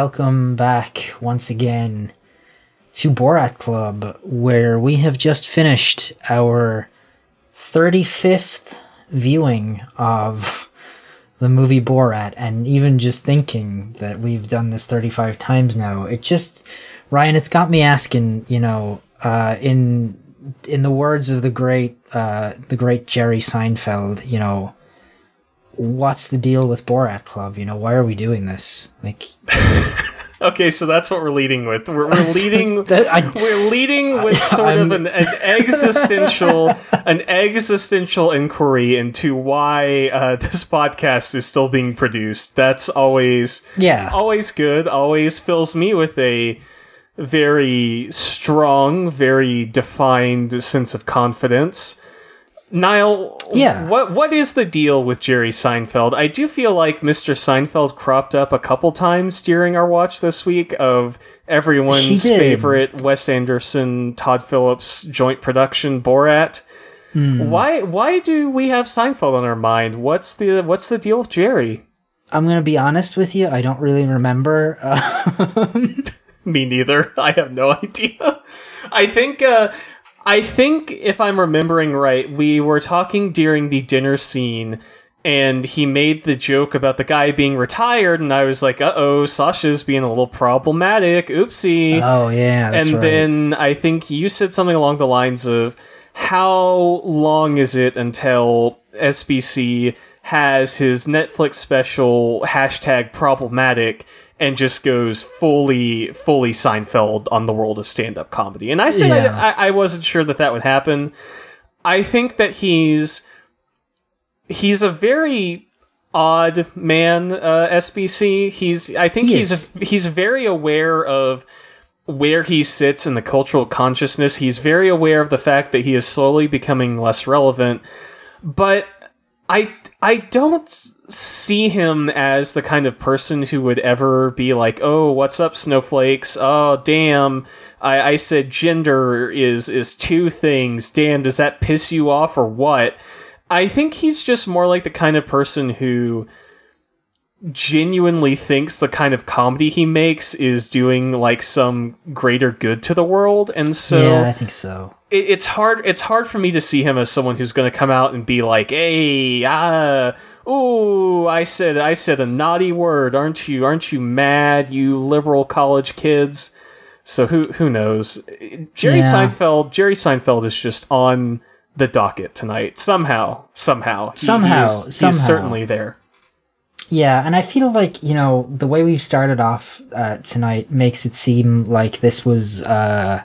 welcome back once again to Borat Club, where we have just finished our 35th viewing of the movie Borat. And even just thinking that we've done this 35 times now, it just, Ryan, it's got me asking, you know, uh, in in the words of the great uh, the great Jerry Seinfeld, you know, what's the deal with Borat Club? You know, why are we doing this? Like, Okay, so that's what we're leading with. We're, we're leading. That- I- we're leading with sort I'm- of an, an existential, an existential inquiry into why uh, this podcast is still being produced. That's always, yeah, always good. Always fills me with a very strong, very defined sense of confidence. Niall, Yeah. what what is the deal with Jerry Seinfeld? I do feel like Mr. Seinfeld cropped up a couple times during our watch this week of everyone's favorite Wes Anderson, Todd Phillips joint production Borat. Hmm. Why why do we have Seinfeld on our mind? What's the what's the deal with Jerry? I'm gonna be honest with you. I don't really remember. Uh, Me neither. I have no idea. I think uh I think if I'm remembering right, we were talking during the dinner scene and he made the joke about the guy being retired and I was like, "Uh-oh, Sacha's being a little problematic. Oopsie." oh yeah, that's and right. then I think you said something along the lines of how long is it until SBC has his Netflix special hashtag problematic and just goes fully fully Seinfeld on the world of stand up comedy. And I said Yeah. I, I, wasn't sure that that would happen. I think that he's he's a very odd man uh, SBC. He's I think He he's he's very aware of where he sits in the cultural consciousness. He's very aware of the fact that he is slowly becoming less relevant. But I I don't see him as the kind of person who would ever be like, "Oh, what's up, snowflakes? Oh, damn." I, I said gender is is two things. Damn, does that piss you off or what? I think he's just more like the kind of person who genuinely thinks the kind of comedy he makes is doing like some greater good to the world and so yeah, I think so. it, it's hard it's hard for me to see him as someone who's going to come out and be like hey ah ooh i said i said a naughty word. Aren't you aren't you mad you liberal college kids? So who who knows? Jerry Yeah. seinfeld jerry seinfeld is just on the docket tonight. Somehow somehow. He- he Somehow, he's certainly there. Yeah, and I feel like you know the way we've started off uh, tonight makes it seem like this was uh,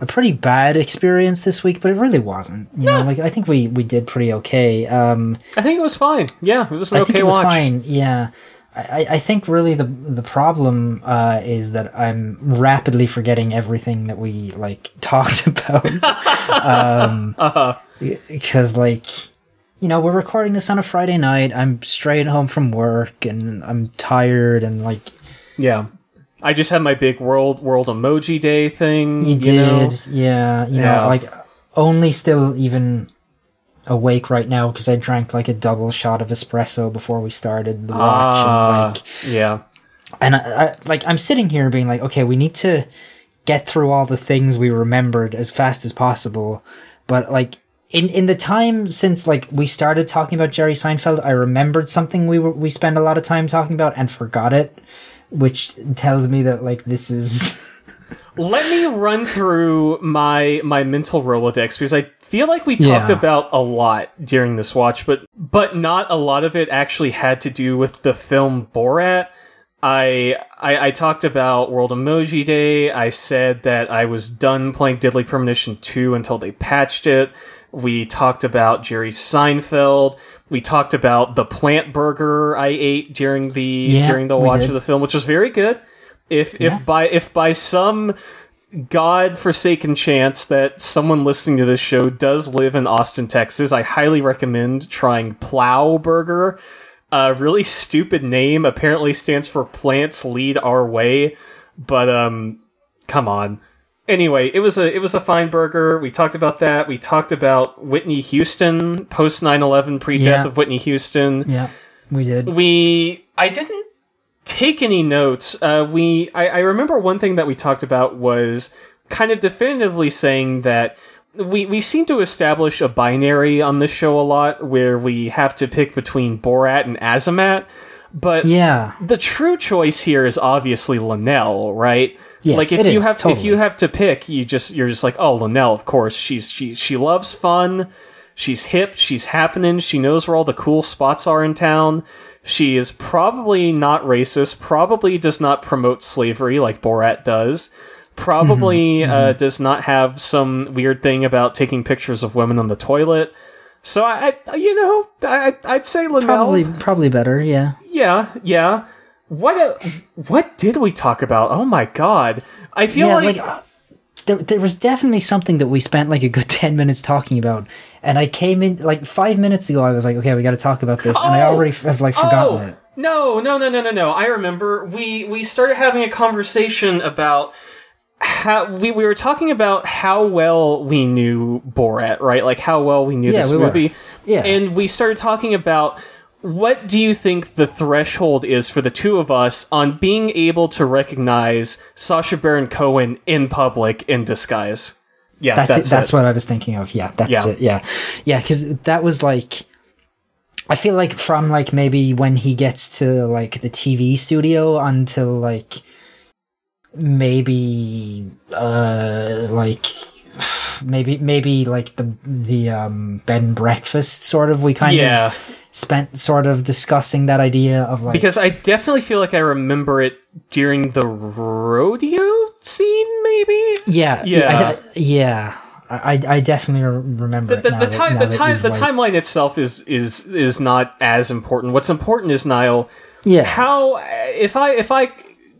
a pretty bad experience this week, but it really wasn't. You know, like I think we we did pretty okay. Um, i think it was fine yeah it was an I okay think it was fine. Yeah. I, I- I think really the the problem uh, is that I'm rapidly forgetting everything that we like talked about um, uh-huh because like you know we're recording this on a Friday night. I'm straight home from work and I'm tired and like yeah i just had my big world world emoji day thing you, you, did, know yeah. You Yeah. know, like only still even awake right now because I drank like a double shot of espresso before we started the watch and Ah, like. yeah and I, I like I'm sitting here being like, okay, we need to get through all the things we remembered as fast as possible, but like in in the time since like we started talking about Jerry Seinfeld, I remembered something we were we spent a lot of time talking about and forgot it, which tells me that like this is Let me run through my my mental Rolodex because I feel like we talked Yeah. about a lot during this watch, but but not a lot of it actually had to do with the film Borat. I, I I talked about World Emoji Day. I said that I was done playing Deadly Premonition 2 until they patched it. We talked about Jerry Seinfeld. We talked about the plant burger I ate during the Yeah, during the watch of the film, which was very good. If Yeah. if by if by some god forsaken chance that someone listening to this show does live in Austin, Texas, I highly recommend trying Plow Burger. A really stupid name. Apparently stands for Plants Lead Our Way, but um, come on. Anyway, it was a it was a fine burger. We talked about that. We talked about Whitney Houston post 9/11 pre death Yeah. of Whitney Houston yeah we did we I didn't take any notes, uh, we I, I remember one thing that we talked about was kind of definitively saying that we we seem to establish a binary on this show a lot where we have to pick between Borat and Azamat. But Yeah. the true choice here is obviously Luenell, right? Yes, like if you is, have if you have to pick, you just you're just like, oh, Luenell, of course. She's she she loves fun. She's hip. She's happening. She knows where all the cool spots are in town. She is probably not racist. Probably does not promote slavery like Borat does. Probably Mm-hmm, uh, does not have some weird thing about taking pictures of women on the toilet. So I, I you know, I, I'd say Luenell. Probably probably better, yeah. Yeah, yeah. What a, what did we talk about? Oh my god. I feel yeah, like, like, uh, there, there was definitely something that we spent like a good 10 minutes talking about and i came in like five minutes ago i was like okay we got to talk about this and i Oh! already have like forgotten oh, it No, no, no, no, no, no. I remember we we started having a conversation about how we, we were talking about how well we knew Borat, right? Like how well we knew Yeah, this we were. movie. Yeah. And we started talking about what do you think the threshold is for the two of us on being able to recognize Sacha Baron Cohen in public in disguise? Yeah, that's, that's it that's it. what i was thinking of yeah that's Yeah. it yeah yeah because that was like i feel like from like maybe when he gets to like the tv studio until like maybe uh like maybe maybe like the the um bed and breakfast sort of we kind Yeah. of spent sort of discussing that idea of like Because I definitely feel like I remember it during the rodeo scene, maybe. yeah Yeah. I, yeah I, I definitely remember The, the, the that- time, now the time, the like- timeline itself is is is not as important. What's important is Niall. yeah How if I if I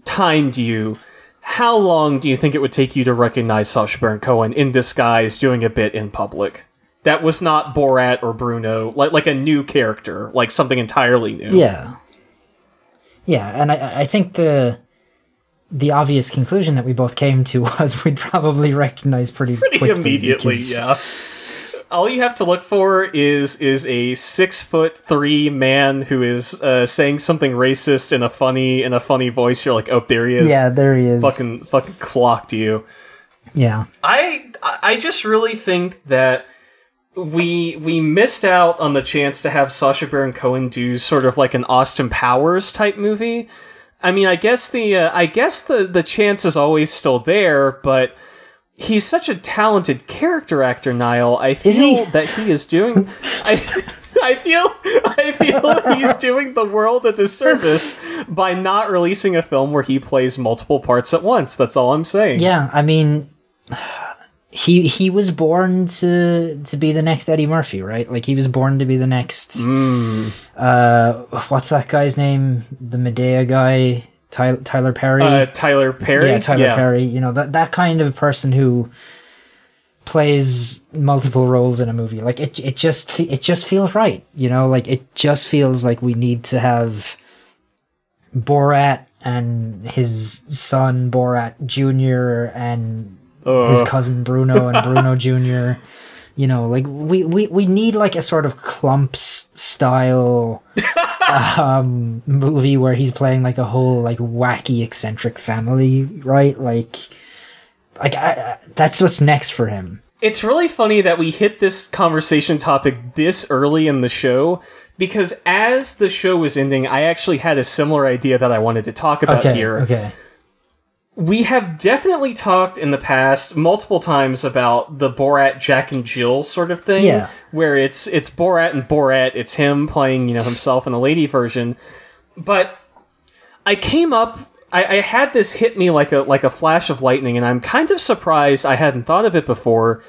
timed you, how long do you think it would take you to recognize Sacha Baron Cohen in disguise doing a bit in public? That was not Borat or Bruno, like like a new character, like something entirely new. Yeah. Yeah, and I, I think the the obvious conclusion that we both came to was we'd probably recognize pretty, Pretty quickly immediately, because- yeah. All you have to look for is is a six foot three man who is uh, saying something racist in a funny in a funny voice. You're like, oh, there he is. Yeah, there he is. fucking fucking clocked you. yeah. I I just really think that we we missed out on the chance to have Sacha Baron Cohen do sort of like an Austin Powers type movie. I mean, I guess the uh, I guess the the chance is always still there, but he's such a talented character actor, Niall. I feel he? that he is doing. I I feel I feel he's doing the world a disservice by not releasing a film where he plays multiple parts at once. That's all I'm saying. Yeah, I mean he he was born to to be the next Eddie Murphy, right? Like he was born to be the next Mm. uh what's that guy's name? The Madea guy, Tyler, Tyler Perry. Uh, Tyler Perry. yeah, Tyler Perry. You know that that kind of person who plays multiple roles in a movie. Like it, it just it just feels right. You know, like it just feels like we need to have Borat and his son Borat Junior and his cousin Bruno and Bruno Junior. You know, like we, we, we need like a sort of Klumps style um movie where he's playing like a whole like wacky eccentric family, right? Like like I, I, that's what's next for him. It's really funny that we hit this conversation topic this early in the show because as the show was ending, I actually had a similar idea that I wanted to talk about Okay, here. okay. We have definitely talked in the past multiple times about the Borat Jack and Jill sort of thing. Yeah. Where it's it's Borat and Borat, it's him playing, you know, himself in a lady version. But I came up I, I had this hit me like a like a flash of lightning, and I'm kind of surprised I hadn't thought of it before.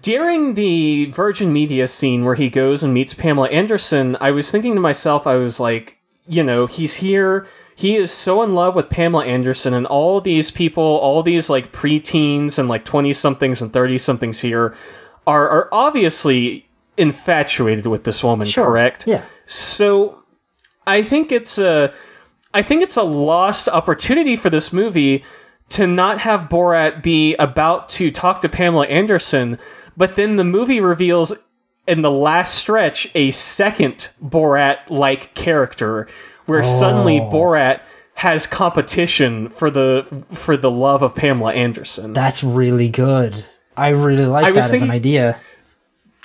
During the Virgin Media scene where he goes and meets Pamela Anderson, I was thinking to myself, I was like, you know, he's here. He is so in love with Pamela Anderson, and all these people, all these like preteens and like twenty somethings and thirty somethings here, are are obviously infatuated with this woman. Sure. Correct? Yeah. So I think it's a I think it's a lost opportunity for this movie to not have Borat be about to talk to Pamela Anderson, but then the movie reveals in the last stretch a second Borat like character where suddenly Oh. Borat has competition for the for the love of Pamela Anderson. That's really good. I really like I that was as thinking- an idea.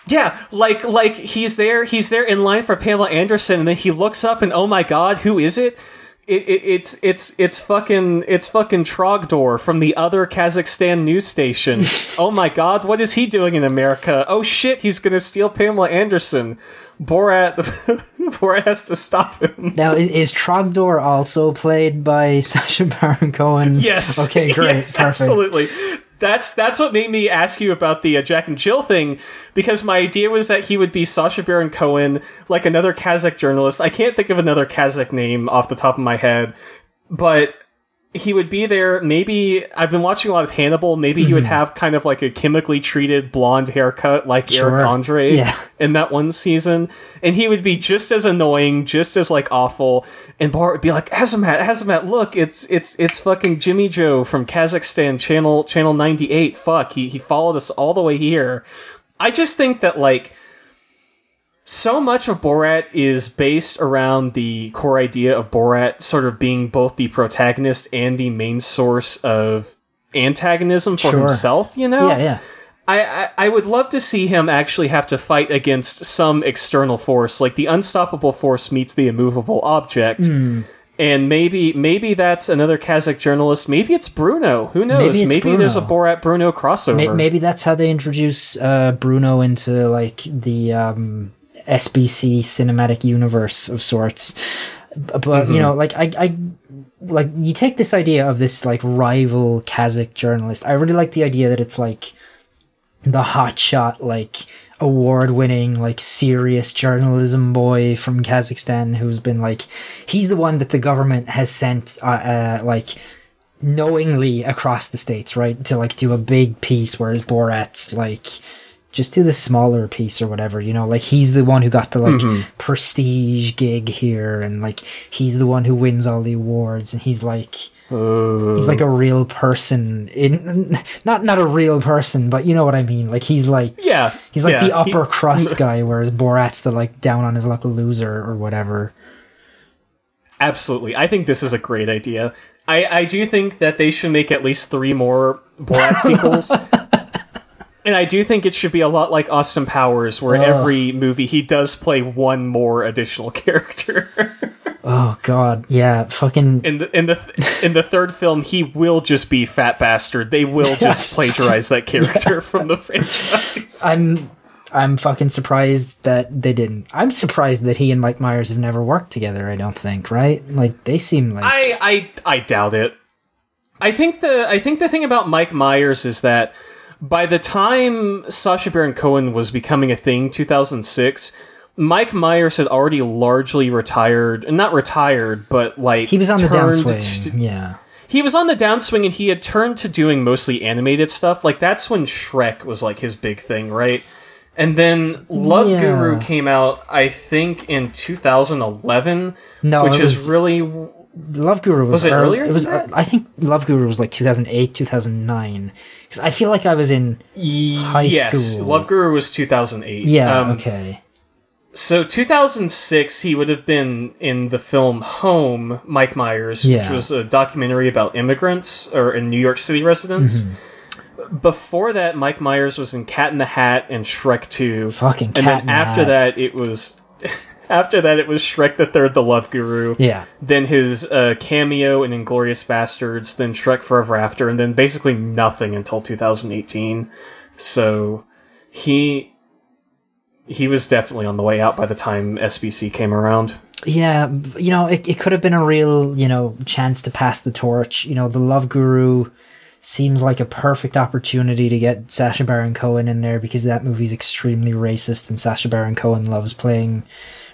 Yeah, like like he's there, he's there in line for Pamela Anderson, and then he looks up and oh my god, who is it? It, it, it's it's it's fucking it's fucking Trogdor from the other Kazakhstan news station. oh my god, what is he doing in America? Oh shit, he's gonna steal Pamela Anderson. Borat Borat has to stop him. Now, is, is Trogdor also played by Sacha Baron Cohen? Yes. Okay, great. Yes, Perfect. absolutely. That's that's what made me ask you about the uh, Jack and Jill thing because my idea was that he would be Sacha Baron Cohen, like another Kazakh journalist. I can't think of another Kazakh name off the top of my head, but he would be there. Maybe I've been watching a lot of Hannibal. Maybe he would mm-hmm. have kind of like a chemically treated blonde haircut, like Sure. Eric Andre Yeah. in that one season, and he would be just as annoying, just as like awful. And Borat would be like, "Azamat, Azamat, look, it's it's it's fucking Jimmy Joe from Kazakhstan, channel channel ninety eight. Fuck, he he followed us all the way here." I just think that like so much of Borat is based around the core idea of Borat sort of being both the protagonist and the main source of antagonism for Sure. himself. You know, Yeah, yeah. I, I I would love to see him actually have to fight against some external force, like the unstoppable force meets the immovable object. Hmm. And maybe maybe that's another Kazakh journalist. Maybe it's Bruno. Who knows? Maybe Maybe, there's a Borat Bruno crossover. May- Maybe that's how they introduce uh, Bruno into like the um, SBC cinematic universe of sorts. But you know, like I, I, like you take this idea of this like rival Kazakh journalist. I really like the idea that it's like the hotshot, like award-winning, like serious journalism boy from Kazakhstan who's been like, he's the one that the government has sent, uh, uh like knowingly across the states, right? To like do a big piece, whereas Borat's like just do the smaller piece or whatever, you know, like he's the one who got the like mm-hmm. prestige gig here and like he's the one who wins all the awards and he's like he's like a uh. real person in not not a real person, but you know what I mean. Like he's like yeah, he's like yeah. the He- upper crust guy, whereas Borat's the like down on his luck loser or whatever. Absolutely. I think this is a great idea. I, I do think that they should make at least three more Borat sequels. And I do think it should be a lot like Austin Powers, where every movie he does play one more additional character. Oh god, yeah, fucking in the in the in the third film, he will just be fat bastard. They will just plagiarize that character from the franchise. I'm I'm fucking surprised that they didn't. I'm surprised that he and Mike Myers have never worked together. I don't think, right? Like they seem like I, I I doubt it. I think the I think the thing about Mike Myers is that by the time Sacha Baron Cohen was becoming a thing, 2006, Mike Myers had already largely retired, not retired, but like he was on the downswing. to- yeah, he was on the downswing, and he had turned to doing mostly animated stuff. Like that's when Shrek was like his big thing, right? And then Love Yeah. Guru came out, I think, in 2011, no, which it is was, really Love Guru was, Was it early- earlier It was. I think Love Guru was like 2008, 2009. Because I feel like I was in. High yes, school. Love Guru was 2008. Yeah, Um, okay. So 2006, he would have been in the film Home, Mike Myers, which was a documentary about immigrants or in New York City residents. Mm-hmm. Before that, Mike Myers was in Cat in the Hat and Shrek 2. Fucking and Cat then in the after Hat. that, it was. After that, it was Shrek the Third, the Love Guru. Yeah, Then his uh, cameo in Inglourious Basterds. Then Shrek Forever After, and then basically nothing until 2018. So he he was definitely on the way out by the time SBC came around. yeah. You know, it, it could have been a real you know chance to pass the torch. You know, the Love Guru seems like a perfect opportunity to get Sacha Baron Cohen in there because that movie's extremely racist and Sacha Baron Cohen loves playing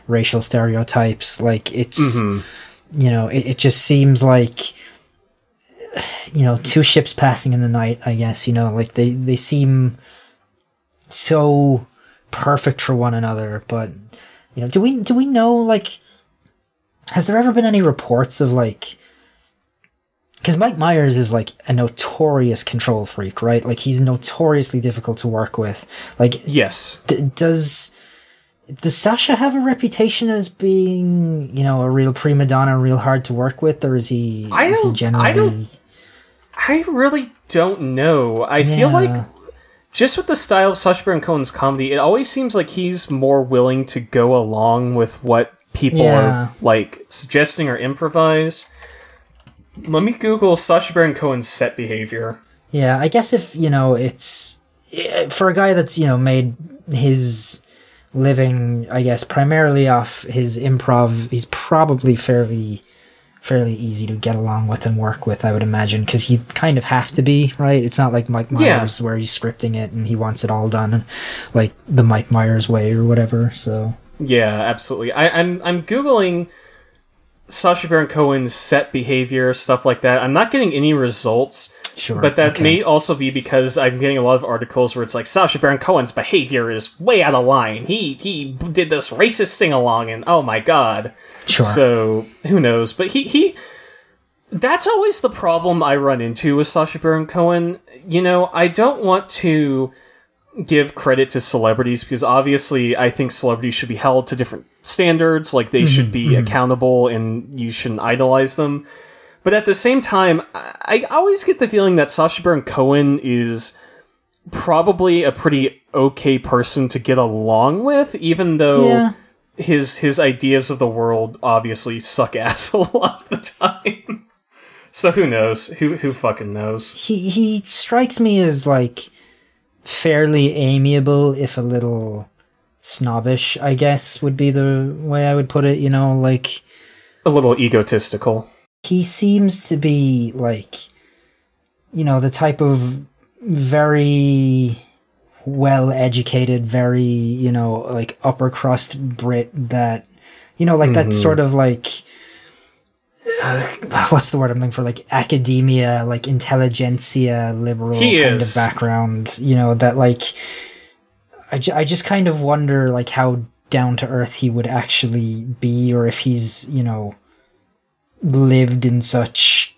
racial stereotypes. Like it's mm-hmm. you know, it, it just seems like you know, two ships passing in the night, I guess, you know, like they they seem so perfect for one another, but you know, do we do we know like has there ever been any reports of like because Mike Myers is like a notorious control freak, right? Like he's notoriously difficult to work with. Like Yes. D- does does Sacha have a reputation as being, you know, a real prima donna, real hard to work with, or is he? I is he don't- I generally? don't- I really don't know. I feel like just with the style of Sacha Baron Cohen's comedy, it always seems like he's more willing to go along with what people Yeah. are like suggesting or improvise. Let me Google Sacha Baron Cohen's set behavior. Yeah, I guess if you know, it's eh, for a guy that's you know made his living, I guess, primarily off his improv. He's probably fairly fairly easy to get along with and work with, I would imagine, because you kind of have to be, right? It's not like Mike Yeah. Myers where he's scripting it and he wants it all done, like the Mike Myers way or whatever. So Yeah, absolutely. I, I'm I'm googling Sacha Baron Cohen's set behavior, stuff like that. I'm not getting any results. Sure, But that okay. may also be because I'm getting a lot of articles where it's like Sacha Baron Cohen's behavior is way out of line. He he did this racist sing along, and oh my god. Sure. So who knows? But he he. That's always the problem I run into with Sacha Baron Cohen. You know, I don't want to give credit to celebrities because obviously I think celebrities should be held to different standards. Like they mm-hmm, should be mm-hmm. accountable, and you shouldn't idolize them. But at the same time, I always get the feeling that Sacha Baron Cohen is probably a pretty okay person to get along with, even though Yeah. his his ideas of the world obviously suck ass a lot of the time. so who knows? Who who fucking knows? he he strikes me as like fairly amiable if a little snobbish i guess would be the way i would put it you know like A little egotistical. He seems to be like you know the type of very well educated very you know like upper crust brit that you know like that sort of like uh, what's the word i'm looking for like academia like intelligentsia liberal He kind is. of background you know that like I, I just kind of wonder like how down to earth he would actually be or if he's you know lived in such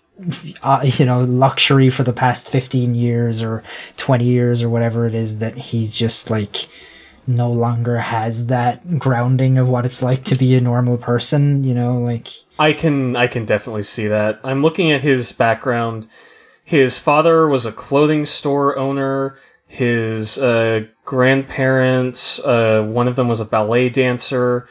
uh, you know luxury for the past 15 years or 20 years or whatever it is that he's just like no longer has that grounding of what it's like to be a normal person you know like I can I can definitely see that. I'm looking at his background. His father was a clothing store owner. His uh, grandparents, uh, one of them was a ballet dancer,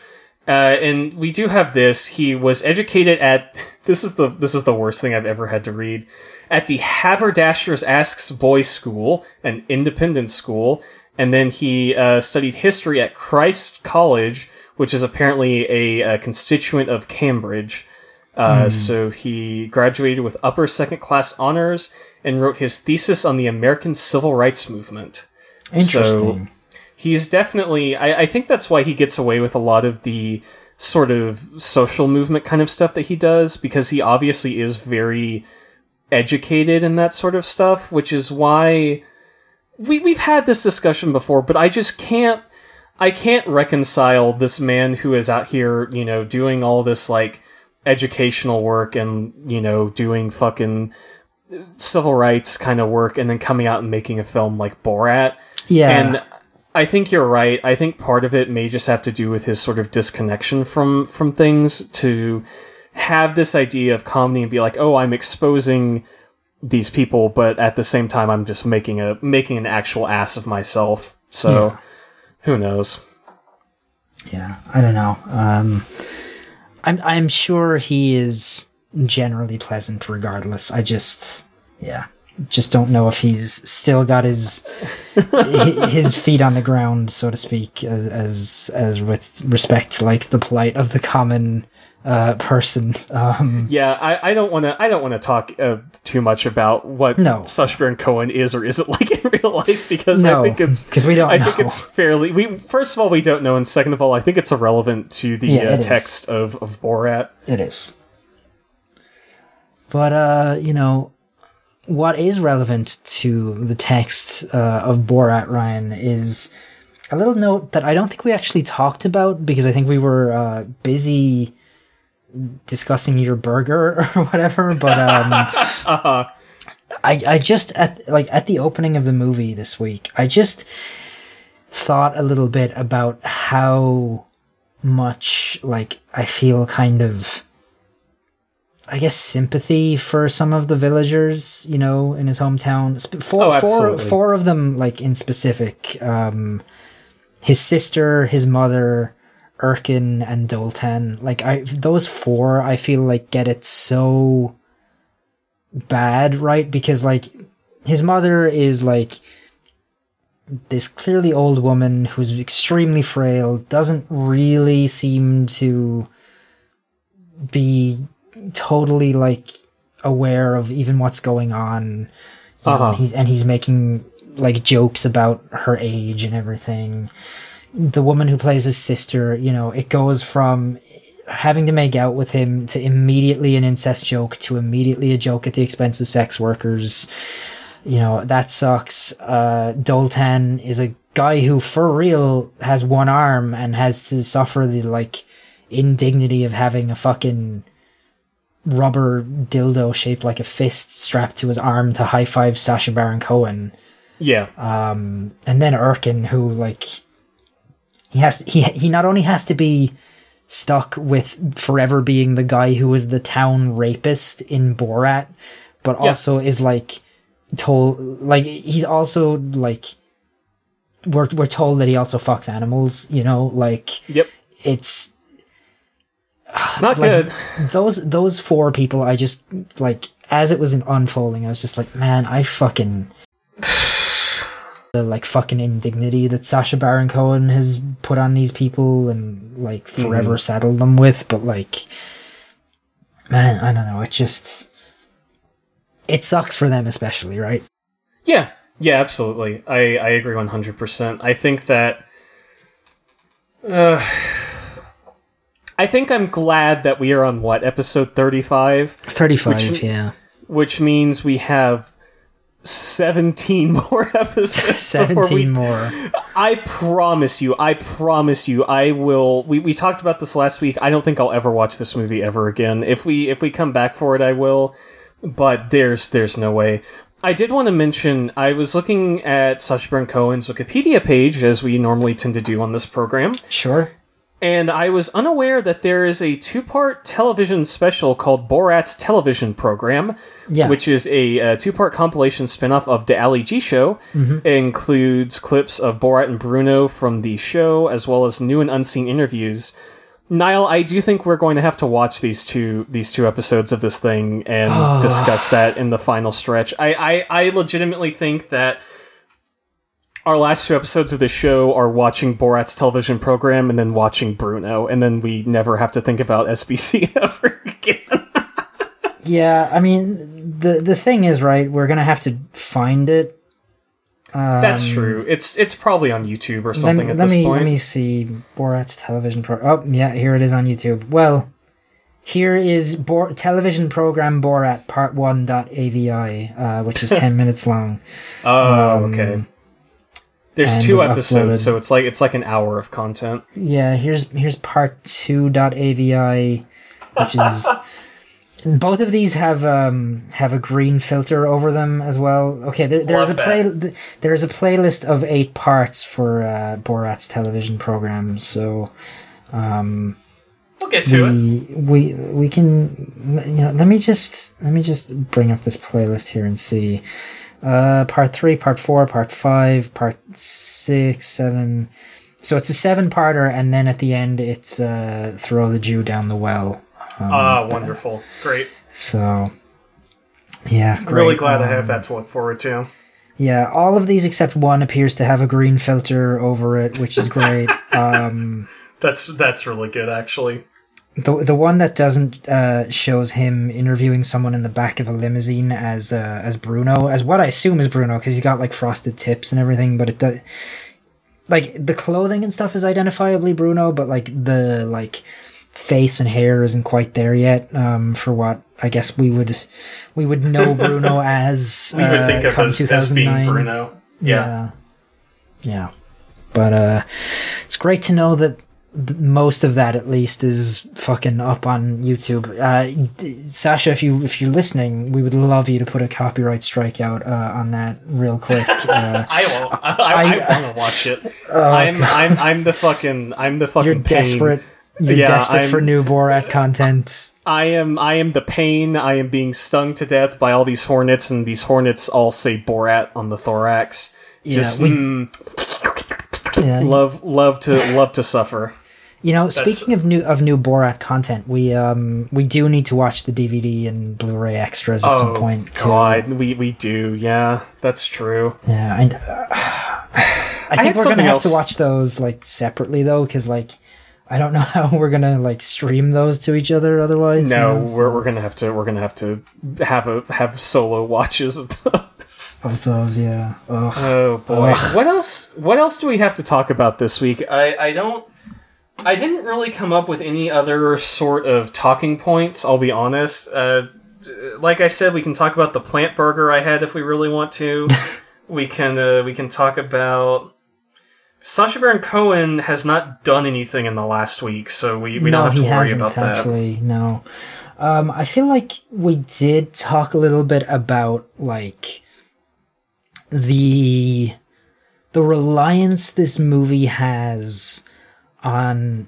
uh, and we do have this. He was educated at this is the this is the worst thing I've ever had to read at the Haberdashers Aske's Boys School, an independent school, and then he uh, studied history at Christ College, which is apparently a, a constituent of Cambridge. Uh, So he graduated with upper second class honors and wrote his thesis on the American Civil Rights Movement. interesting He's definitely. I, I think that's why he gets away with a lot of the sort of social movement kind of stuff that he does because he obviously is very educated in that sort of stuff, which is why we we've had this discussion before, but I just can't I can't reconcile this man who is out here, you know, doing all this like educational work and, you know, doing fucking civil rights kind of work and then coming out and making a film like Borat. yeah And I think you're right. I think part of it may just have to do with his sort of disconnection from from things to have this idea of comedy and be like, "Oh, I'm exposing these people, but at the same time I'm just making a making an actual ass of myself." So, Yeah. who knows? yeah i don't know um i'm i'm sure he is generally pleasant regardless i just yeah just don't know if he's still got his his feet on the ground so to speak as as, as with respect to like the plight of the common uh person um Yeah, I, I don't want to I don't want to talk uh, too much about what No. Baron Cohen is or isn't like in real life because No, I think it's 'cause we don't I think it's fairly we first of all we don't know and second of all I think it's irrelevant to the Yeah, uh, is. text of of Borat. It is. But uh, you know, what is relevant to the text uh, of Borat Ryan is a little note that I don't think we actually talked about because I think we were uh, busy discussing your burger or whatever. But um, I I just at like at the opening of the movie this week, I just thought a little bit about how much like I feel kind of I guess sympathy for some of the villagers, you know, in his hometown. Four, Oh, four, four of them, like in specific. Um, his sister, his mother, Erkin, and Doltan. Like I, those four, I feel like get it so bad, right? Because like his mother is like this clearly old woman who's extremely frail, doesn't really seem to be totally like aware of even what's going on. You know, Uh-huh. and, he's, and he's making like jokes about her age and everything. The woman who plays his sister, you know, it goes from having to make out with him to immediately an incest joke to immediately a joke at the expense of sex workers. You know, that sucks. Uh, Doltan is a guy who, for real, has one arm and has to suffer the, like, indignity of having a fucking rubber dildo shaped like a fist strapped to his arm to high five Sacha Baron Cohen. Yeah. Um, and then Erkin, who like he has he he not only has to be stuck with forever being the guy who was the town rapist in Borat, but Yeah. also is like told like he's also like we're we're told that he also fucks animals. You know, like Yep. it's It's not like, good. those those four people i just like as it was unfolding i was just like man i fucking the like fucking indignity that sacha baron cohen has put on these people and like forever saddled them with but like man i don't know it just it sucks for them especially right Yeah, yeah, absolutely. I, I agree 100%. I think that. Uh, I think I'm glad that we are on what, episode 35? 35 Which- yeah Which means we have 17 more episodes. 17 we, more I promise you, I promise you, I will. We, we talked about this last week. I don't think I'll ever watch this movie ever again. If we if we come back for it, I will. But there's there's no way. I did want to mention I was looking at Sacha Baron Cohen's Wikipedia page as we normally tend to do on this program, sure and I was unaware that there is a two-part television special called Borat's television program, Yeah. which is a, uh two-part compilation spin-off of the Ali G Show. Mm-hmm. It includes clips of Borat and Bruno from the show, as well as new and unseen interviews. Niall, I do think we're going to have to watch these two these two episodes of this thing and discuss that in the final stretch. I, I, I legitimately think that our last two episodes of the show are watching Borat's television program and then watching Bruno, and then we never have to think about SBC ever again. yeah i mean the the thing is right we're gonna have to find it That's true. It's it's probably on YouTube or Um, Let something at let this me point. let me see Borat's television pro. Oh, yeah, here it is on YouTube. Well, here is Bor- television program Borat Part One dot AVI, uh, which is ten minutes long. Oh, okay. There's and two episodes, uploaded. so it's like it's like an hour of content. Yeah, here's here's Part Two dot AVI, which is. Both of these have um have a green filter over them as well. Okay, there, there's a play th- there's a playlist of eight parts for uh, Borat's television program. So, um, We'll get to it. we, we we can you know let me just let me just bring up this playlist here and see uh part three part four part five part six seven so it's a seven parter and then at the end it's uh throw the jew down the well Ah, wonderful. Great. so yeah great. Really glad I Um, have that to look forward to. yeah all of these except one appears to have a green filter over it which is great um That's that's really good actually. The the one that doesn't uh, shows him interviewing someone in the back of a limousine as uh, as Bruno, as what I assume is Bruno, because he's got like frosted tips and everything. But it does like the clothing and stuff is identifiably Bruno, but like the like face and hair isn't quite there yet. Um, for what I guess we would we would know Bruno as We would uh, think of as, as being 2009. Bruno. Yeah. Yeah. Yeah. But uh it's great to know that most of that at least is fucking up on YouTube. Uh, Sacha, if you if you're listening, we would love you to put a copyright strike out uh, on that real quick. Uh, I won't. I, I, I, want to watch it. I'm, I'm, I'm the fucking, I'm the fucking. you're pain. desperate. You're Yeah, desperate for I'm- new Borat content. I am, I am the pain. I am being stung to death by all these hornets, and these hornets all say Borat on the thorax. Yeah, Just we- mm, Yeah, love, love to, love to suffer. You know, speaking of new of new Borat content, we um we do need to watch the DVD and Blu-ray extras at some point. too. Oh, God, we we do. Yeah, that's true. Yeah, and uh, I think had we're gonna have to watch those like separately though, because like I don't know how we're gonna like stream those to each other otherwise. you No, know, so- we're, we're gonna have to we're gonna have to have a have solo watches of those. of those. Yeah. Ugh. Oh boy. Ugh. What else what else do we have to talk about this week? I, I don't I didn't really come up with any other sort of talking points, I'll be honest. Uh, like I said, we can talk about the plant burger I had if we really want to. we can uh, we can talk about Sacha Baron Cohen has not done anything in the last week, so we, we no, don't have to he worry hasn't. about that. Thankfully, no. Um, I feel like we did talk a little bit about like the the reliance this movie has on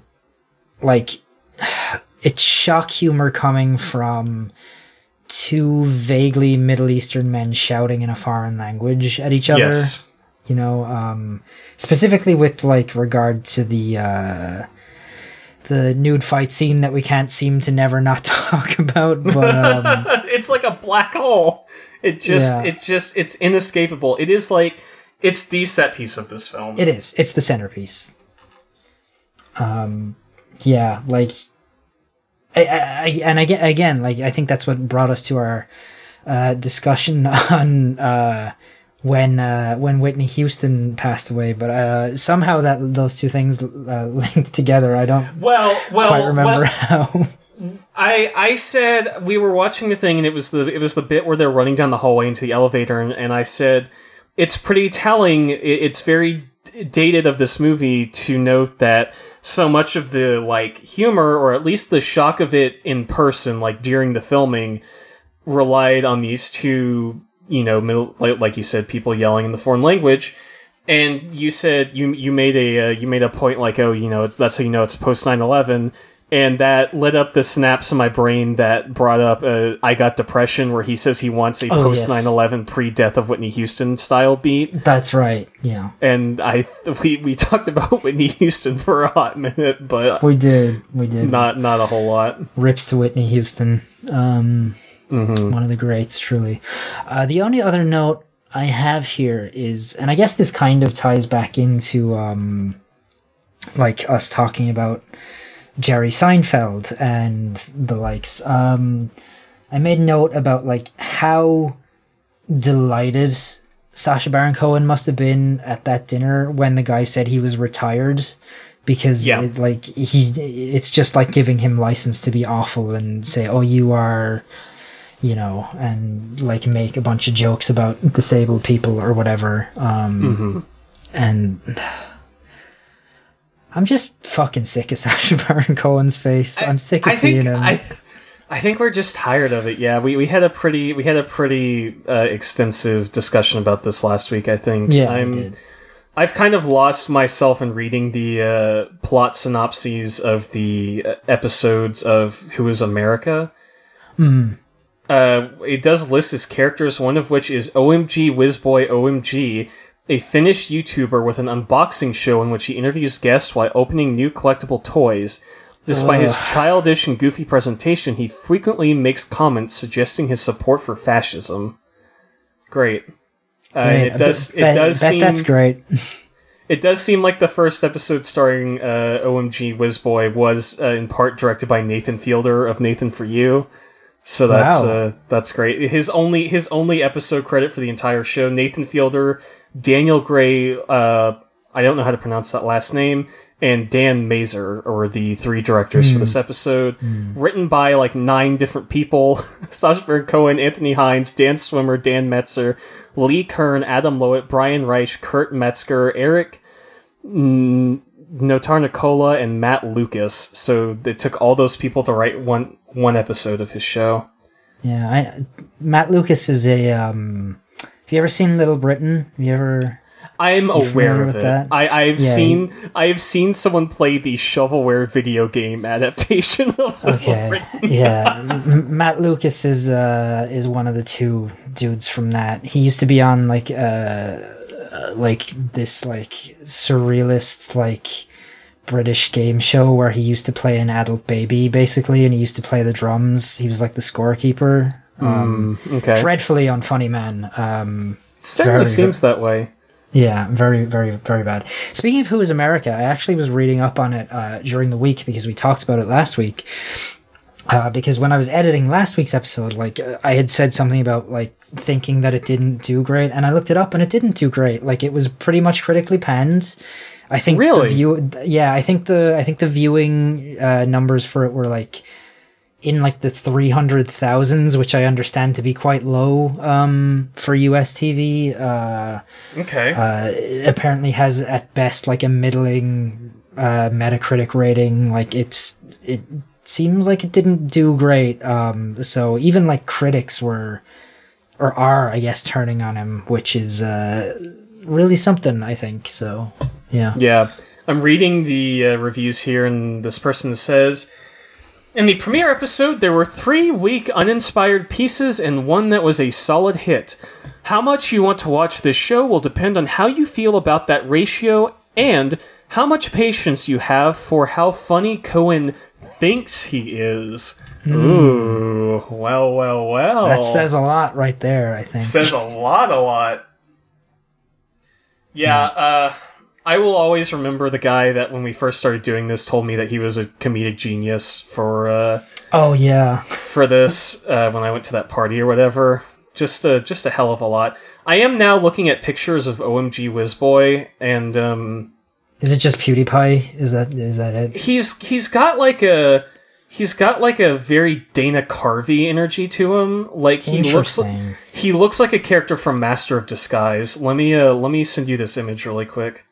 like it's shock humor coming from two vaguely Middle Eastern men shouting in a foreign language at each other Yes. you know um specifically with like regard to the uh the nude fight scene that we can't seem to never not talk about but um it's like a black hole. It just, Yeah. it just, it's inescapable. It is like, it's the set piece of this film. it is it's the centerpiece um yeah like I, I, I and again again like i think that's what brought us to our uh discussion on uh when uh when whitney houston passed away but uh somehow that those two things uh, linked together i don't well, well, quite remember well, how I, I said we were watching the thing, and it was the, it was the bit where they're running down the hallway into the elevator, and, and I said, it's pretty telling. It, it's very dated of this movie to note that so much of the like humor, or at least the shock of it in person, like during the filming, relied on these two, you know, middle, like, you said, people yelling in the foreign language. And you said you you made a uh, you made a point like oh you know that's how you know it's post 9-11 and that lit up the snaps in my brain that brought up uh, I got depression where he says he wants a Oh, post yes. 9-11 pre death of Whitney Houston style beat That's right. Yeah, and I we we talked about Whitney Houston for a hot minute but we did. We did. not not a whole lot Rips to Whitney Houston. Um, Mm-hmm. One of the greats, truly. Uh, the only other note I have here is, and I guess this kind of ties back into um, like us talking about Jerry Seinfeld and the likes. Um, I made note about like how delighted Sacha Baron Cohen must have been at that dinner when the guy said he was retired because Yeah. it, like he it's just like giving him license to be awful and say oh you are you know and like make a bunch of jokes about disabled people or whatever um and I'm just fucking sick of Sacha Baron Cohen's face. I'm sick of I seeing think him. I, I think we're just tired of it. Yeah, we, we had a pretty we had a pretty uh, extensive discussion about this last week. I think. yeah, I I'm. I've kind of lost myself in reading the uh, plot synopses of the uh, episodes of Who Is America. Hmm. Uh, it does list his characters, one of which is OMG Whizboy OMG, a Finnish YouTuber with an unboxing show in which he interviews guests while opening new collectible toys. Despite his childish and goofy presentation, he frequently makes comments suggesting his support for fascism. Great. Uh, Great. it does. Bet- it does bet seem. that's great. It does seem like the first episode starring uh, OMG Whizboy was uh, in part directed by Nathan Fielder of Nathan for You. So that's Wow. uh, that's great. His only his only episode credit for the entire show: Nathan Fielder, Daniel Gray. Uh, I don't know how to pronounce that last name. And Dan Mazer are the three directors for this episode. Written by like nine different people: Sacha Baron Cohen, Anthony Hines, Dan Swimmer, Dan Metzer, Lee Kern, Adam Lowitt, Brian Reich, Kurt Metzger, Eric N- Notarnicola and Matt Lucas. So they took all those people to write one one episode of his show. Yeah, I Matt Lucas is a. Um, have you ever seen Little Britain? Have you ever? I'm aware of it. that? I, I've Yeah, seen I have seen someone play the shovelware video game adaptation of Little Okay, Britain. yeah. Matt Lucas is uh is one of the two dudes from that. He used to be on like uh, uh like this like surrealist like British game show where he used to play an adult baby basically, and he used to play the drums. He was like the scorekeeper. Um, Okay, dreadfully unfunny man. Um, certainly very- seems that way. Yeah, very, very, very bad. Speaking of Who is America, I actually was reading up on it uh, during the week because we talked about it last week. Uh, because when I was editing last week's episode, like uh, I had said something about like thinking that it didn't do great, and I looked it up and it didn't do great. Like it was pretty much critically panned. I think Really? the view, yeah, I think the I think the viewing uh, numbers for it were like in like the 300,000s, which I understand to be quite low um, for US TV. Uh, Okay, uh, apparently has at best like a middling uh, Metacritic rating. Like it's it seems like it didn't do great. Um, so even like critics were or are, I guess, turning on him, which is uh, really something. I think so. Yeah. Yeah, I'm reading the uh, reviews here, and this person says In the premiere episode, there were three weak, uninspired pieces and one that was a solid hit. How much you want to watch this show will depend on how you feel about that ratio and how much patience you have for how funny Cohen thinks he is. Ooh, well, well, well. That says a lot right there. I think. says a lot, a lot. Yeah, uh, I will always remember the guy that when we first started doing this told me that he was a comedic genius for uh, oh yeah. for this uh, when I went to that party or whatever. Just a just a hell of a lot. I am now looking at pictures of OMG Whizboy, and um, Is it just PewDiePie? Is that is that it? he's he's got like a he's got like a very Dana Carvey energy to him. Like he looks like He looks like a character from Master of Disguise. Let me uh, let me send you this image really quick.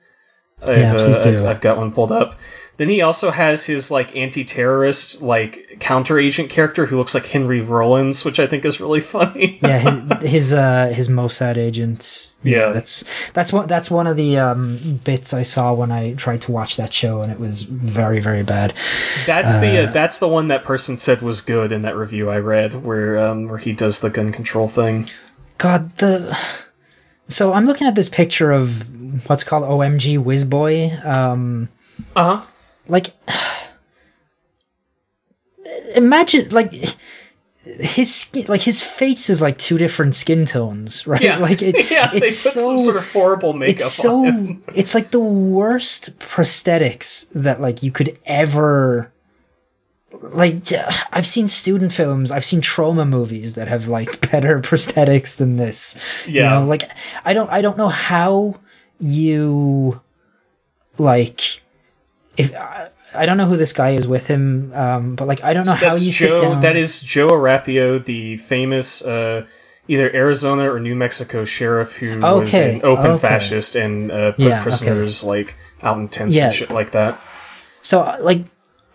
I've, Yeah, uh, do. I've, I've got one pulled up. Then he also has his like anti-terrorist like counter agent character who looks like Henry Rollins, which I think is really funny. yeah, his his uh his Mossad agent. Yeah. that's that's one that's one of the um bits I saw when I tried to watch that show, and it was very very bad. that's the uh, that's the one that person said was good in that review I read, where um, where he does the gun control thing. God, the so I'm looking at this picture of what's called OMG Whizboy. Um, Uh huh. like imagine like his skin, like his face is like two different skin tones, right? Yeah. Like it, yeah, they put it's so some sort of horrible makeup it's so it's like the worst prosthetics that like you could ever like i've seen student films i've seen trauma movies that have like better prosthetics than this you Yeah. know like i don't i don't know how you like if I, I don't know who this guy is with him um but like i don't know how That's you Joe. sit down That is Joe Arpaio, the famous uh, either Arizona or New Mexico sheriff who was an open okay. fascist and uh, put Yeah, okay. prisoners like out in tents Yeah. and shit like that. So uh, like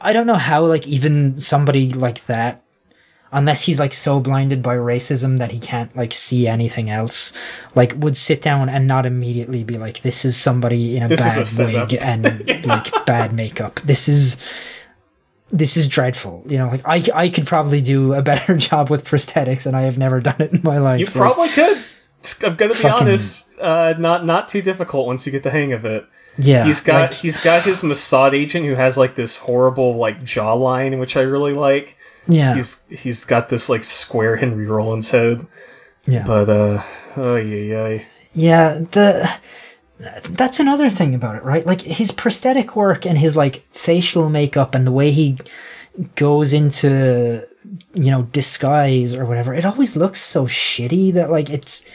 I don't know how like even somebody like that unless he's like so blinded by racism that he can't like see anything else like would sit down and not immediately be like this is somebody in a This is a bad wig and like bad makeup. This is this is dreadful. You know, like I I could probably do a better job with prosthetics and I have never done it in my life. You Like, probably could. I'm gonna be honest. Uh, not not too difficult once you get the hang of it. Yeah. He's got like, he's got his Mossad agent who has like this horrible like jawline, which I really like. yeah. He's he's got this like square Henry Rollins head, yeah. but uh, oh yeah, yeah. Yeah, the that's another thing about it, right? Like his prosthetic work and his like facial makeup and the way he goes into you know disguise or whatever. It always looks so shitty that like it's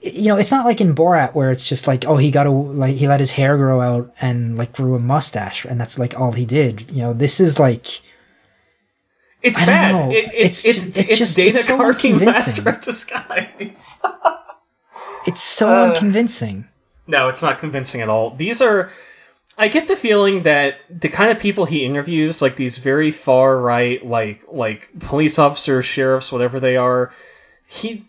you know, it's not like in Borat where it's just like, oh, he got a like he let his hair grow out and like grew a mustache and that's like all he did. You know, this is like It's I bad. know. It, it's It's it's just- it's, it just- Dana it's so. Master of Disguise. it's so Uh, unconvincing. no, it's not convincing at all. These are. I get the feeling that the kind of people he interviews, like these very far right, like like police officers, sheriffs, whatever they are, he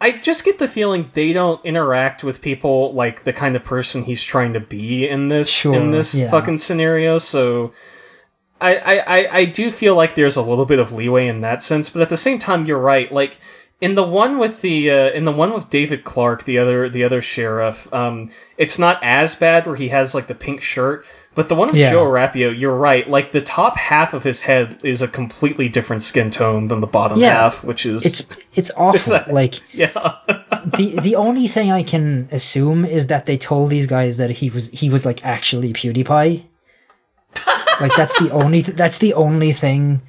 I just get the feeling they don't interact with people like the kind of person he's trying to be in this Sure, in this yeah. fucking scenario. So I, I, I, I do feel like there's a little bit of leeway in that sense, but at the same time, you're right. Like in the one with the uh, in the one with David Clarke, the other the other sheriff, um, it's not as bad where he has like the pink shirt. But the one with Yeah. Joe Arpaio, you're right. Like the top half of his head is a completely different skin tone than the bottom Yeah. half, which is It's it's awful. a- like yeah. the the only thing I can assume is that they told these guys that he was he was like actually PewDiePie. like that's the only th- that's the only thing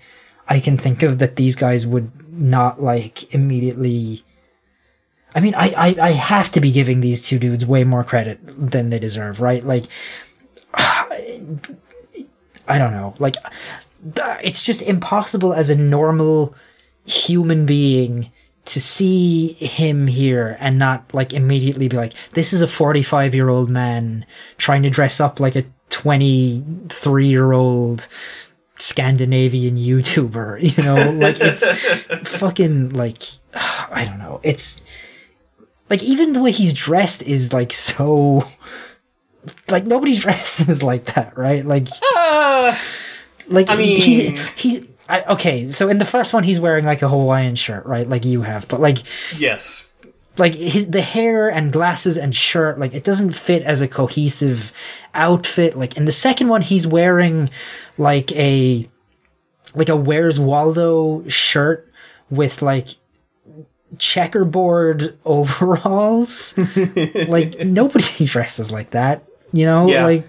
I can think of that these guys would not like immediately. I mean, I, I I have to be giving these two dudes way more credit than they deserve, right? Like, I don't know, like, it's just impossible as a normal human being to see him here and not like immediately be like this is a 45 year old man trying to dress up like a 23 year old scandinavian youtuber you know? Like it's fucking like i don't know. It's like even the way he's dressed is like so like nobody dresses like that right like Uh, like I mean- he's he's I, okay. So in the first one, he's wearing like a Hawaiian shirt, right? Like you have, but like yes. like his the hair and glasses and shirt, like it doesn't fit as a cohesive outfit. Like in the second one, he's wearing like a like a Where's Waldo shirt with like checkerboard overalls. like nobody dresses like that, you know? Yeah. Like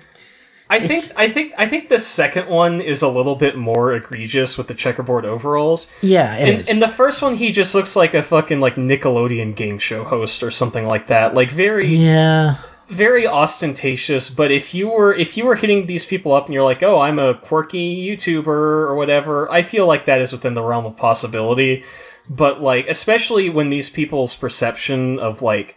I think It's- I think I think the second one is a little bit more egregious with the checkerboard overalls. yeah, is. in the first one, he just looks like a fucking like Nickelodeon game show host or something like that. Like very yeah. very ostentatious. But if you were if you were hitting these people up and you're like, oh, I'm a quirky YouTuber or whatever, I feel like that is within the realm of possibility. But like, especially when these people's perception of like